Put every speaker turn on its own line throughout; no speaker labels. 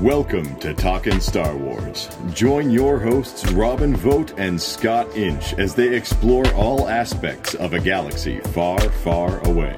Welcome to Talkin' Star Wars. Join your hosts Robin Vote and Scott Inch as they explore all aspects of a galaxy far, far away.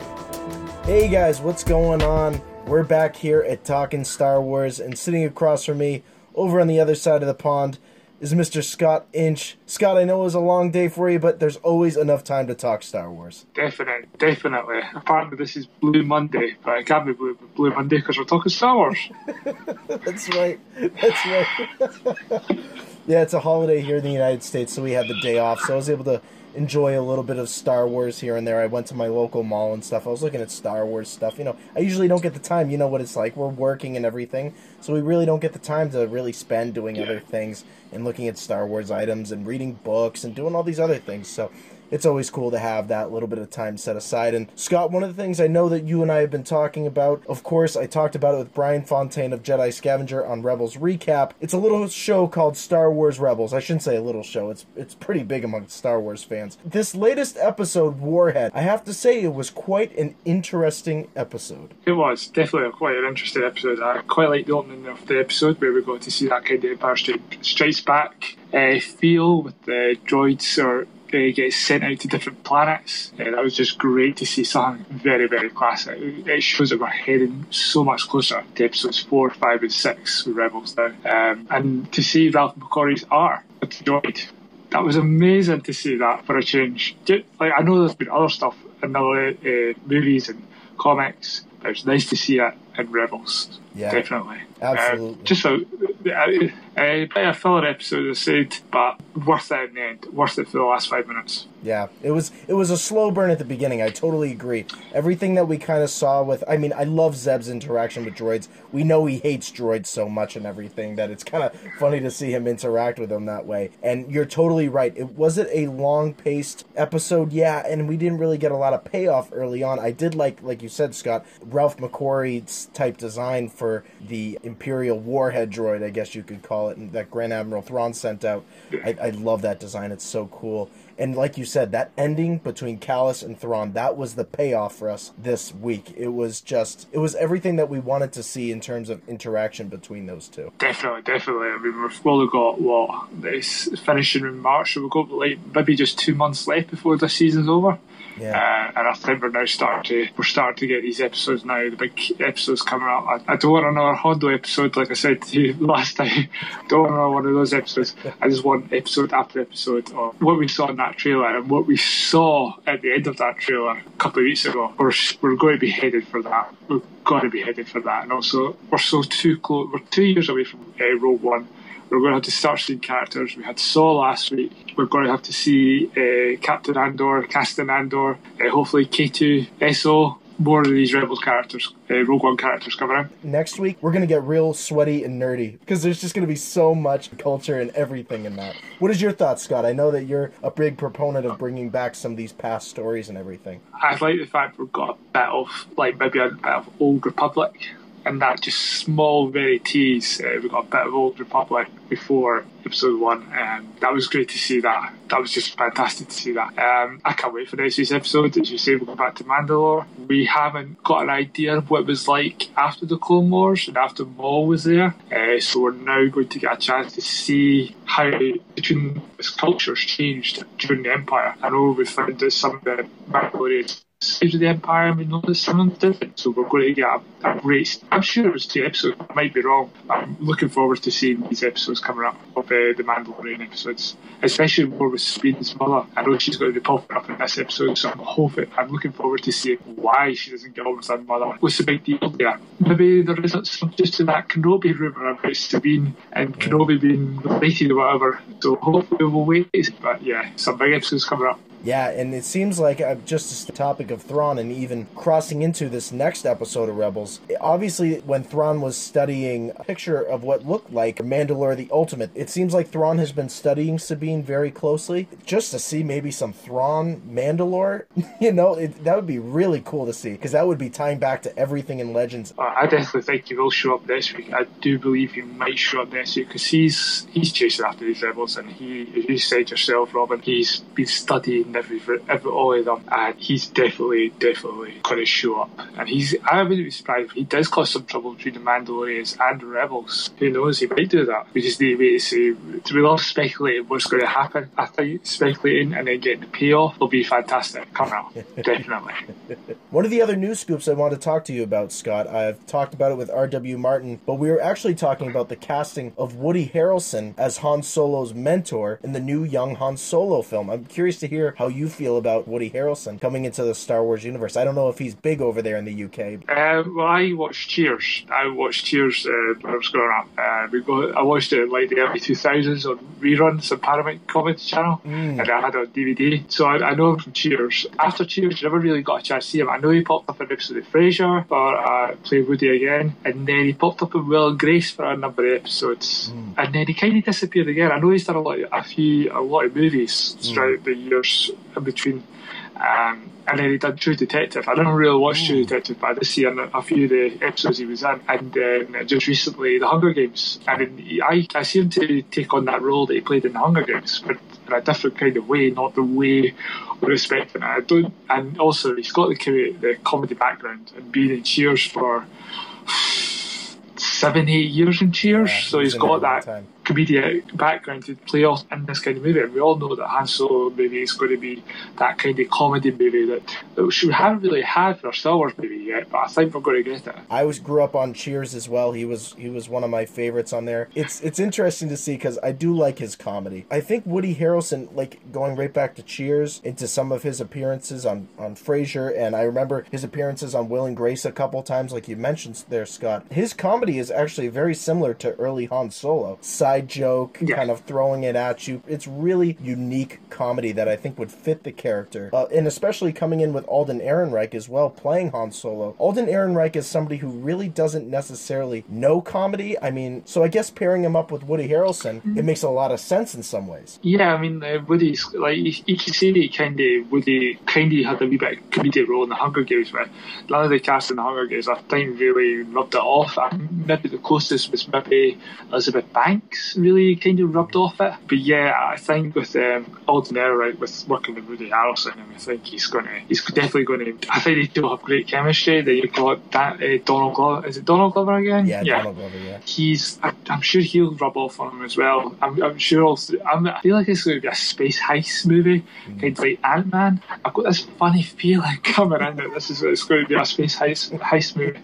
Hey guys, what's going on? We're back here at Talkin' Star Wars, and sitting across from me, over on the other side of the pond, is Mr. Scott Inch. Scott, I know it was a long day for you, but there's always enough time to talk Star Wars.
Definitely, definitely. Apparently, this is Blue Monday, but it can't be Blue, Blue Monday because we're talking Star Wars.
That's right. That's right. yeah, it's a holiday here in the United States, so we had the day off, so I was able to enjoy a little bit of Star Wars here and there. I went to my local mall and stuff. I was looking at Star Wars stuff. You know, I usually don't get the time. You know what it's like. We're working and everything, so we really don't get the time to really spend doing other things and looking at Star Wars items and reading books and doing all these other things. So it's always cool to have that little bit of time set aside. And Scott, one of the things I know that you and I have been talking about, of course, I talked about it with Brian Fontaine of Jedi Scavenger on Rebels Recap. It's a little show called Star Wars Rebels. I shouldn't say a little show. It's it's pretty big among Star Wars fans. This latest episode, Warhead, I have to say it was quite an interesting episode.
It was definitely a, quite an interesting episode. I quite like the opening of the episode where we got to see that kind of Empire Strikes Back uh, feel with the droids or uh, gets sent out to different planets. Uh, that was just great to see something very, very classic. It shows that we're heading so much closer to episodes four, five, and six with Rebels now. Um, and to see Ralph McQuarrie's art droid, that was amazing to see that for a change. Like I know there's been other stuff in other uh, movies and comics, but it's nice to see it in Rebels.
Yeah,
definitely.
Absolutely.
Uh, just a, a, a, a filler episode, I said, but worth it in the end. Worth it for the last five minutes.
Yeah, it was it was a slow burn at the beginning. I totally agree. Everything that we kind of saw with, I mean, I love Zeb's interaction with droids. We know he hates droids so much and everything that it's kind of funny to see him interact with them that way. And you're totally right. It was it a long paced episode, yeah, and we didn't really get a lot of payoff early on. I did like, like you said, Scott, Ralph Type design for the Imperial Warhead droid, I guess you could call it, that Grand Admiral Thrawn sent out. I, I love that design. It's so cool. And like you said, that ending between Kallus and Thrawn, that was the payoff for us this week. It was just, it was everything that we wanted to see in terms of interaction between those two.
Definitely, definitely. I mean, we've only got, what, this finishing in March, so we've got like maybe just two months left before the season's over.
Yeah.
Uh, and I think we're now starting to we're starting to get these episodes now. The big episodes coming up. I, I don't want another Hondo episode, like I said to you last time. don't want another one of those episodes. I just want episode after episode of what we saw in that trailer and what we saw at the end of that trailer a couple of weeks ago. We're we're going to be headed for that. We've got to be headed for that. And also, we're so too close. We're two years away from uh, Rogue One we're going to have to start seeing characters. We had Saw last week. We're going to have to see uh, Captain Andor, Cassian Andor, uh, hopefully K2, SO, more of these Rebels characters, uh, Rogue One characters coming in.
Next week, we're going to get real sweaty and nerdy because there's just going to be so much culture and everything in that. What is your thoughts, Scott? I know that you're a big proponent of bringing back some of these past stories and everything.
I like the fact we've got a bit of, like, maybe a bit of Old Republic and that just small, very tease. Uh, we got a bit of Old Republic before episode one, and that was great to see that. That was just fantastic to see that. Um, I can't wait for next week's episode. As you say, we'll go back to Mandalore. We haven't got an idea of what it was like after the Clone Wars and after Maul was there, uh, so we're now going to get a chance to see how between this cultures changed during the Empire. I know we found that some of the Mandalorians stage of the Empire and we noticed something different. So we're going to get a, a great. I'm sure it was two episodes. I might be wrong. I'm looking forward to seeing these episodes coming up of uh, the Mandalorian episodes, especially more with Sabine's mother. I know she's going to be popping up in this episode, so I'm hoping. I'm looking forward to seeing why she doesn't get on with her mother. What's the big deal there? Maybe there isn't some just to that Kenobi rumor about Sabine and Kenobi being related or whatever. So hopefully we'll wait. But yeah, some big episodes coming up.
Yeah, and it seems like uh, just the topic of Thrawn and even crossing into this next episode of Rebels. Obviously, when Thrawn was studying a picture of what looked like Mandalore the Ultimate, it seems like Thrawn has been studying Sabine very closely just to see maybe some Thrawn Mandalore. you know, it, that would be really cool to see because that would be tying back to everything in Legends.
Uh, I definitely think he will show up this week. I do believe he might show up this week because he's he's chasing after these rebels, and he, as you said yourself, Robin, he's been studying every, every all of them, and he's definitely, definitely going to show up. And he's, I wouldn't be surprised if he does cause some trouble between the Mandalorians and the Rebels. Who knows? He might do that. We just need to wait to see. We love speculating what's going to happen. I think speculating and then getting the payoff will be fantastic. Come on, definitely.
One of the other news scoops I want to talk to you about, Scott, I've talked about it with R.W. Martin, but we were actually talking about the casting of Woody Harrelson as Han Solo's mentor in the new young Han Solo film. I'm curious to hear how you feel about Woody Harrelson coming into the Star Wars universe. I don't know if he's big over there in the UK.
Uh, well, I watched Cheers. I watched Cheers uh, when I was growing up. Uh, we go, I watched it in like the early 2000s on reruns on Paramount Comedy Channel, mm. and I had it on DVD. So I, I, know him from Cheers. After Cheers, you never really got a chance to see him. I know he popped up in episode of Frasier, or uh, played Woody again, and then he popped up in Will and Grace for a number of episodes, mm. and then he kind of disappeared again. I know he's done a lot, of, a few, a lot of movies mm. throughout the years in between. Um, and then he done True Detective. I don't really watch True Detective, but I did see a, a few of the episodes he was in. And then just recently, The Hunger Games. I mean, I, I see him to take on that role that he played in The Hunger Games, but in a different kind of way, not the way we're expecting. I don't, and also, he's got the, the comedy background and being in Cheers for seven, eight years in Cheers, yeah, so he's got that. Time comedic background to play off in this kind of movie. And we all know that Han Solo movie is going to be that kind of comedy movie that, that we haven't really had for a Star Wars movie yet, but I think we're going to get it.
I was grew up on Cheers as well. He was he was one of my favorites on there. It's it's interesting to see because I do like his comedy. I think Woody Harrelson, like going right back to Cheers, into some of his appearances on on Frasier, and I remember his appearances on Will and Grace a couple times, like you mentioned there, Scott. His comedy is actually very similar to early Han Solo. Side side joke, yeah. kind of throwing it at you. It's really unique comedy that I think would fit the character, uh, and especially coming in with Alden Ehrenreich as well, playing Han Solo. Alden Ehrenreich is somebody who really doesn't necessarily know comedy. I mean, so I guess pairing him up with Woody Harrelson, mm-hmm. it makes a lot of sense in some ways.
Yeah, I mean, uh, Woody's like you, can see that kind of Woody kind of had a wee bit of comedic role in the Hunger Games, but none of the cast in the Hunger Games I think really rubbed it off. maybe the closest was maybe Elizabeth Banks really kind of rubbed off it. But yeah, I think with um, Alden Ehrenreich, with working with Woody Harrelson, I think he's going to, he's definitely going to. I think they do have great chemistry. That you've got that uh, Donald Glover. Is it Donald Glover again?
Yeah, yeah. Donald Glover. Yeah.
He's. I, am sure he'll rub off on him as well. I'm, I'm sure. Also, I'm, i feel like it's going to be a space heist movie, mm. kind of like Ant Man. I've got this funny feeling coming in that this is it's going to be a space heist heist movie.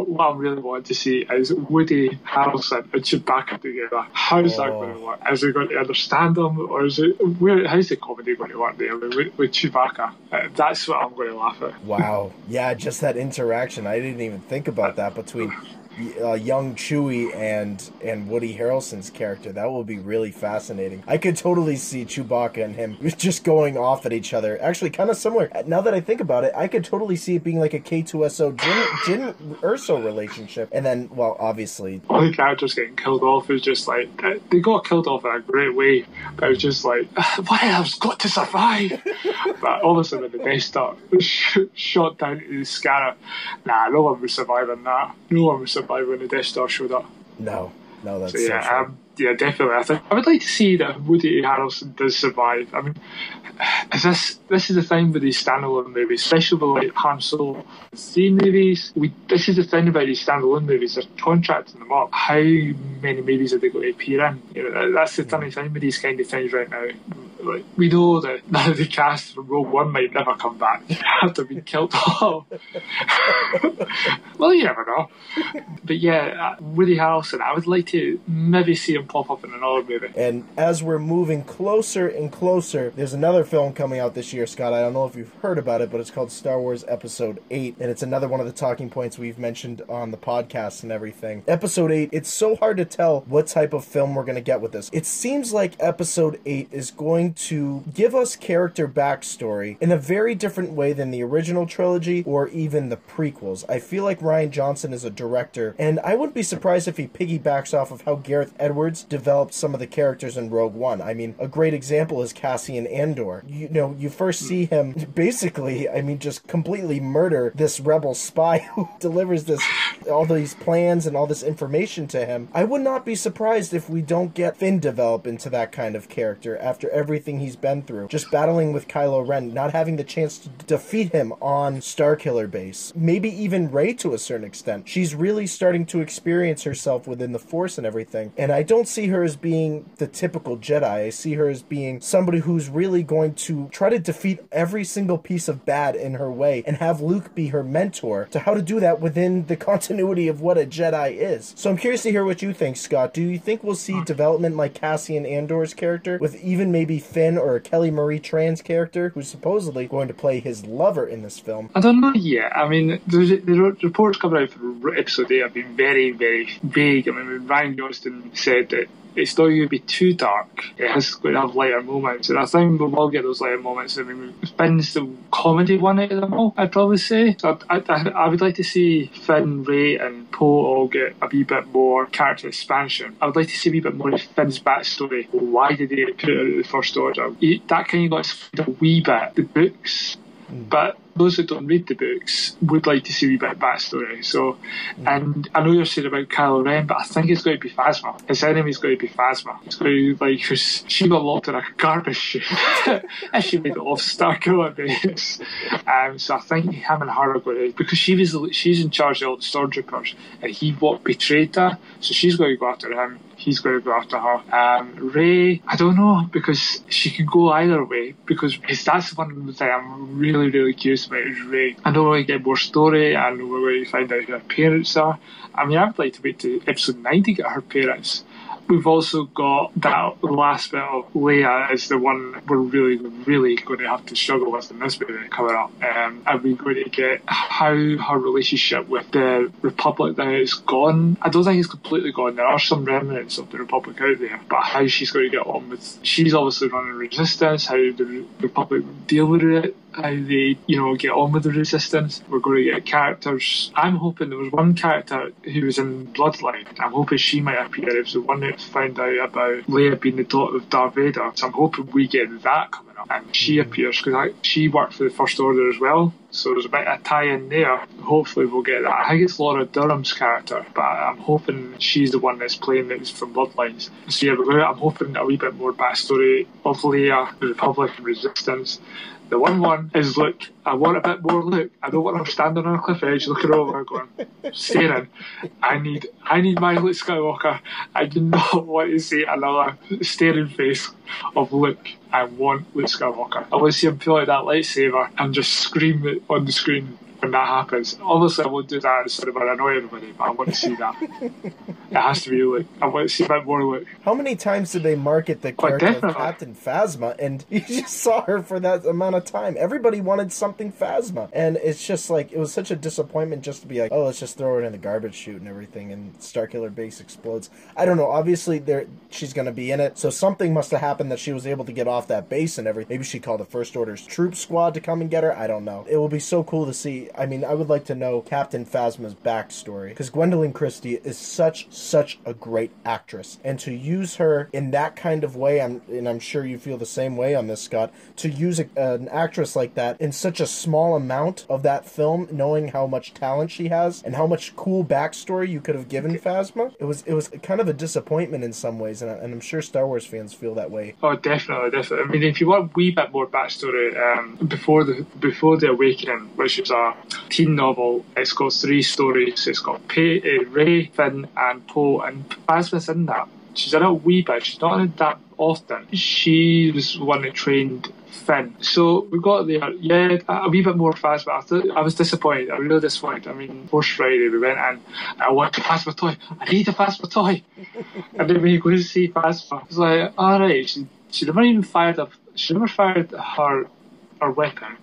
What I really want to see is Woody Harrelson and Chewbacca together. How's oh. that going to work? Is he going to understand them, or is it where? How's the comedy going to work there with, with Chewbacca? Uh, that's what I'm going to laugh at.
Wow, yeah, just that interaction. I didn't even think about that between uh, young Chewie and and Woody Harrelson's character. That will be really fascinating. I could totally see Chewbacca and him just going off at each other. Actually, kind of similar. Now that I think about it, I could totally see it being like a K2SO Jyn, Jyn Erso relationship. And then, well, obviously,
all the characters getting killed off is just like they got killed off in a great way. But it was just like, why I've got to survive. but all of a sudden, the Death Star shot down to the scanner. Nah, no one was surviving that. No one was surviving when the Death Star showed up.
No, no, that's
so, yeah, so um, yeah, definitely. I think I would like to see that Woody Harrelson does survive. I mean, is this this is the thing with these standalone movies, especially with like Han Solo scene movies. We this is the thing about these standalone movies. They're contracting them up. How many movies are they going to appear in? You know, that's the funny thing with these kind of things right now. Like we know that none of the cast from Rogue One might never come back after being killed off. well, you never know. But yeah, uh, Woody Harrelson. I would like to maybe see him pop up in another movie.
And as we're moving closer and closer, there's another film coming out this year, Scott. I don't know if you've heard about it, but it's called Star Wars Episode 8, and it's another one of the talking points we've mentioned on the podcast and everything. Episode 8, it's so hard to tell what type of film we're going to get with this. It seems like Episode 8 is going to give us character backstory in a very different way than the original trilogy or even the prequels. I feel like Rian Johnson is a director, and I wouldn't be surprised if he piggybacks off of how Gareth Edwards developed some of the characters in Rogue One. I mean, a great example is Cassian Andor. You know, you first see him basically, I mean, just completely murder this rebel spy who delivers this all these plans and all this information to him, I would not be surprised if we don't get Finn develop into that kind of character after everything he's been through. Just battling with Kylo Ren, not having the chance to defeat him on Starkiller Base. Maybe even Rey to a certain extent. She's really starting to experience herself within the Force and everything. And I don't see her as being the typical Jedi. I see her as being somebody who's really going to try to defeat every single piece of bad in her way and have Luke be her mentor to how to do that within the continuity of what a Jedi is. So I'm curious to hear what you think, Scott. Do you think we'll see development like Cassian Andor's character with even maybe Finn or a Kelly Marie Tran's character, who's supposedly going to play his lover in this film?
I don't know yet. I mean, the, reports coming out for episode 8 have been very, very vague. I mean, Rian Johnston said that it's not going to be too dark. It has going to have lighter moments, and I think we will get those lighter moments. I mean, Finn's the comedy one out of them all, I'd probably say. So I, I, I would like to see Finn, Rey, and Poe all get a wee bit more character expansion. I would like to see a wee bit more of Finn's backstory. Why did he put it out of the First Order? He, that kind of got a wee bit. The books hmm. but those that don't read the books would like to see a wee bit of backstory. So, and I know you're saying about Kylo Ren, but I think it's going to be Phasma. His enemy's going to be Phasma. It's going to be like, she got locked in a garbage chute and she made it off Starkiller Base. Um, so I think him and her are going to, because she was, she's in charge of all the stormtroopers and he what betrayed her, so she's going to go after him he's going to go after her. Um, Rey, I don't know because she could go either way because that's one thing I'm really, really curious about is Rey. I know to get more story and we're going find out who her parents are. I mean, I'd like to wait to episode 9 to get her parents. We've also got that last bit of Leia is the one we're really, really going to have to struggle with in this movie coming up. Um, are we going to get how her relationship with the Republic now is gone? I don't think it's completely gone. There are some remnants of the Republic out there, but how she's going to get on with, she's obviously running resistance, how the Republic deal with it, how they, you know, get on with the resistance. We're going to get characters. I'm hoping there was one character who was in Bloodline. I'm hoping she might appear. It was the one that found out about Leia being the daughter of Darth Vader. So I'm hoping we get that coming up. And she mm-hmm. appears because she worked for the First Order as well. So there's a bit of tie in there. Hopefully we'll get that. I think it's Laura Dern's character, but I'm hoping she's the one that's playing that is from Bloodlines. So yeah, I'm hoping a wee bit more backstory of Leia, the Republic, and Resistance. The one one is Luke, I want a bit more Luke. I don't want him standing on a cliff edge looking over going, staring. I need I need my Luke Skywalker. I do not want to see another staring face of Luke. I want Luke Skywalker. I want to see him pull out that lightsaber and just scream it on the screen when that happens. Obviously, I won't do that instead of annoy everybody, but I want to see that. it has to be like I want to see a bit more Luke.
How many times did they market the character of Captain Phasma, and you just saw her for that amount of time? Everybody wanted something Phasma, and it's just like it was such a disappointment just to be like, oh, let's just throw it in the garbage chute and everything, and Starkiller Base explodes. I don't know. Obviously, there she's going to be in it, so something must have happened that she was able to get off that base and everything. Maybe she called the First Order's troop squad to come and get her. I don't know. It will be so cool to see I mean, I would like to know Captain Phasma's backstory because Gwendoline Christie is such such a great actress, and to use her in that kind of way, I'm and I'm sure you feel the same way on this, Scott. To use a, an actress like that in such a small amount of that film, knowing how much talent she has and how much cool backstory you could have given Phasma, it was it was kind of a disappointment in some ways, and, I, and I'm sure Star Wars fans feel that way.
Oh, definitely, definitely. I mean, if you want a wee bit more backstory um, before the before the Awakening, which is a teen novel. It's got three stories. It's got Pay, uh, Rey, Finn, and Poe, and Phasma's in that. She's in it a wee bit. She's not in it that often. She was one that trained Finn. So we got there, yeah, a wee bit more fast, but I, thought, I was disappointed. I was really disappointed. I mean, first Friday we went in, I want to Phasma toy. I need to Phasma toy. and then when you go to see Phasma, it's like, alright, she, she never even fired up, she never fired her, her weapon.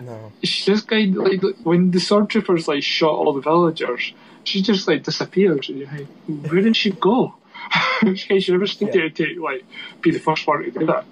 No.
She just kind of like when the stormtroopers like shot all the villagers, she just like disappears. Like, where did she go? she never stood yeah. there to like be the first one to do that.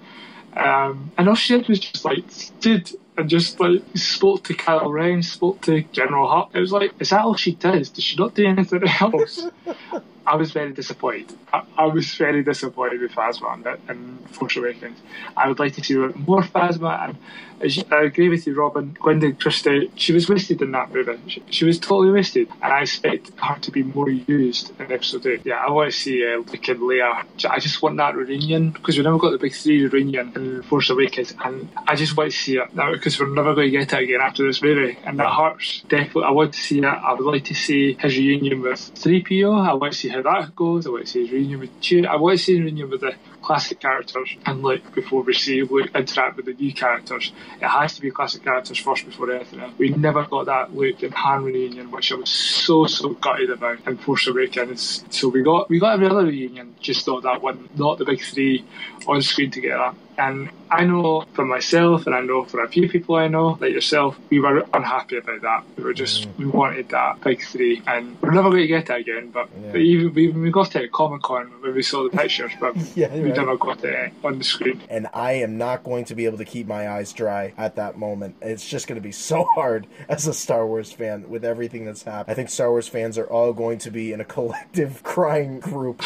Um, and all she did was just like stood and just like spoke to Kylo Ren, spoke to General Hux. It was like, is that all she does? Does she not do anything else? I was very disappointed. I, I was very disappointed with Phasma and, and Force Awakens. I would like to see more Phasma, and as you, I agree with you, Robin. Gwendoline Christie, she was wasted in that movie. She, she, was totally wasted, and I expect her to be more used in Episode Eight. Yeah, I want to see uh, Luke and Leia. I just want that reunion because we never got the big three reunion in Force Awakens, and I just want to see it now because we're never going to get it again after this movie, and that hurts. Definitely, I want to see it. I would like to see his reunion with 3PO. I want to see how that goes. I want to see reunion with. I want to see reunion with the classic characters and like before we see Luke interact with the new characters. It has to be classic characters first before anything else. We never got that Luke and Han reunion, which I was so so gutted about in Force Awakens. So we got we got every other reunion, just not that one, not the big three on screen together. And I know for myself, and I know for a few people I know, like yourself, we were unhappy about that. We were just, mm. we wanted that big three, and we're never going to get it again. But, yeah. but even we, we got it at Comic Con when we saw the pictures, but yeah, we right. never got it on the screen.
And I am not going to be able to keep my eyes dry at that moment. It's just going to be so hard as a Star Wars fan with everything that's happened. I think Star Wars fans are all going to be in a collective crying group.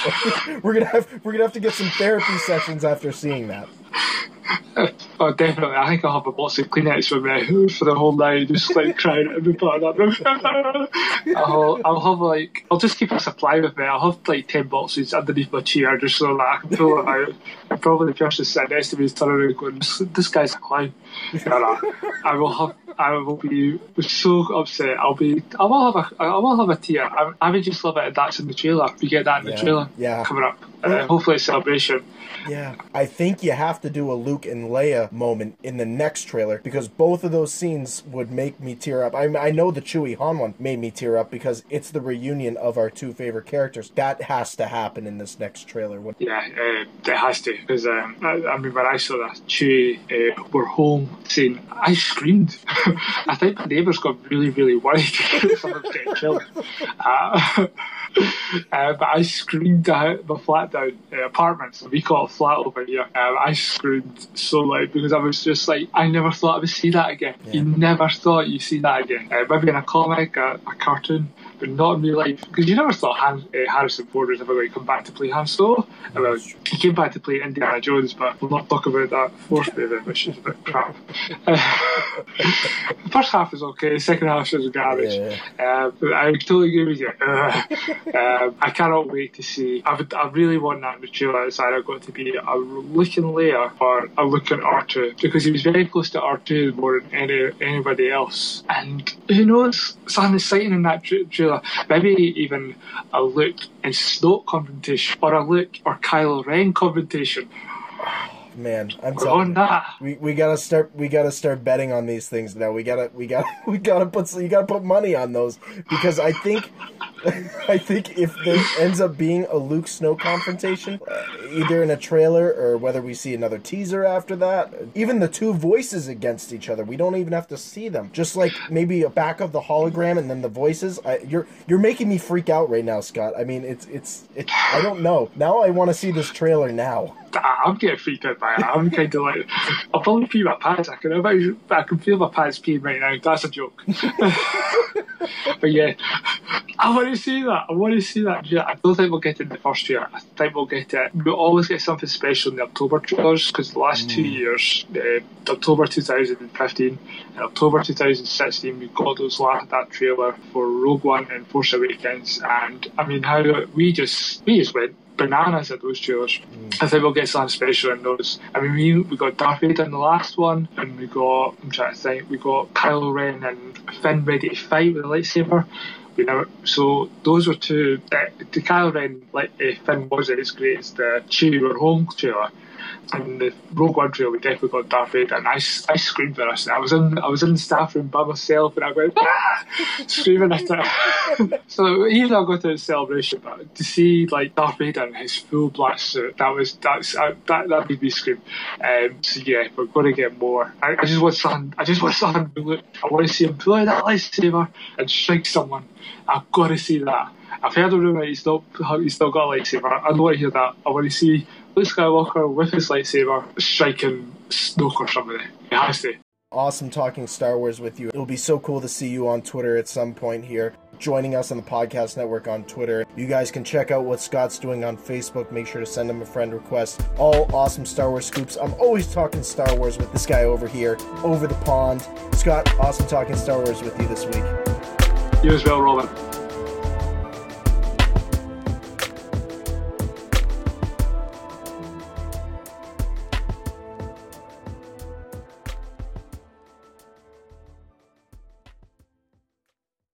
we're gonna have we're gonna have to get some therapy sessions after seeing that. Okay.
oh, definitely. I think I'll have a box of Kleenex for me for the whole night, just like crying at every part of that room. I'll, I'll have like, I'll just keep a supply with me. I'll have like 10 boxes underneath my chair just so that I can pull them out. And probably the person sitting next to me is turning around going, this, this guy's a clown. I will have I will be so upset. I'll be. I will have a. I will have a tear. I, I would just love it. That's in the trailer. We get that in the trailer.
Yeah.
Coming up. Uh, hopefully, a celebration.
Yeah, I think you have to do a Luke and Leia moment in the next trailer because both of those scenes would make me tear up. I, I know the Chewie Han one made me tear up because it's the reunion of our two favorite characters. That has to happen in this next trailer.
Yeah, uh, it has to because um, I, I, mean when I saw that Chewie uh, were home saying, I screamed. I think my neighbours got really really worried someone's getting killed. Uh, uh, but I screamed out my flat down uh, apartment, so we call it flat over here. Um, I screamed so loud because I was just like, I never thought I would see that again. Yeah. You never thought you'd see that again. Uh, maybe in a comic, a, a cartoon, but not in real life. Because you never thought Han, uh, Harrison Ford was ever going to come back to play Han Solo. Well, he came back to play Indiana Jones, but we'll not talk about that Force movie, which is a bit crap. the first half is okay, the second half is garbage. Yeah. Uh, I totally agree with you. Uh, um, I cannot wait to see. I, would, I really want that trailer. It's either got to be a looking Leia or a looking R2 because he was very close to R2 more than any, anybody else. And who knows? Something exciting in that trailer. Maybe even a Luke and Snoke confrontation or a Luke or Kylo Ren confrontation
man. I'm oh, telling you, we we gotta start we gotta start betting on these things now. We gotta we gotta we gotta put you gotta put money on those because I think I think if there ends up being a Luke Snoke confrontation, either in a trailer or whether we see another teaser after that, even the two voices against each other, we don't even have to see them. Just like maybe a back of the hologram and then the voices. I, you're you're making me freak out right now, Scott. I mean, it's it's, it's I don't know. Now I want to see this trailer now.
I'm getting freaked out by it. I'm kind of like, I'll probably pee my pants. I can, I can feel my pants peeing right now. That's a joke. but yeah, I want to see that. I want to see that. Yeah, I don't think we'll get it in the first year. I think we'll get it. We'll always get something special in the October trailers because the last mm. two years, uh, October 2015 and October 2016, we got those last that trailer for Rogue One and Force Awakens, and I mean how we just we just went bananas at those trailers. Mm. I think we'll get something special in those. I mean, we, we got Darth Vader in the last one, and we got, I'm trying to think, we got Kylo Ren and Finn ready to fight with a lightsaber. So those were two. Uh, the Kylo Ren, like uh, Finn was it as great as the Chewie We're Home trailer and the Rogue One trail, we definitely got Darth Vader, and I, I screamed for us. I was in I was in the staff room by myself, and I went ah! screaming at so even I got to the celebration, but to see like Darth Vader in his full black suit, that was that's uh, that that made me scream. Um, so yeah, we're going to get more. I, I just want something. I just want something. Look, I want to see him pull out that lightsaber and strike someone. I've got to see that. I've heard a rumor he's still he's still got a lightsaber. I don't want to hear that. I want to see Luke Skywalker with his lightsaber striking Snoke or somebody. It has to.
Awesome talking Star Wars with you. It'll be so cool to see you on Twitter at some point here. joining us on the podcast network on Twitter. You guys can check out what Scott's doing on Facebook. Make sure to send him a friend request. All awesome Star Wars scoops. I'm always talking Star Wars with this guy over here, over the pond. Scott, awesome talking Star Wars with you this week.
You as well, Robin.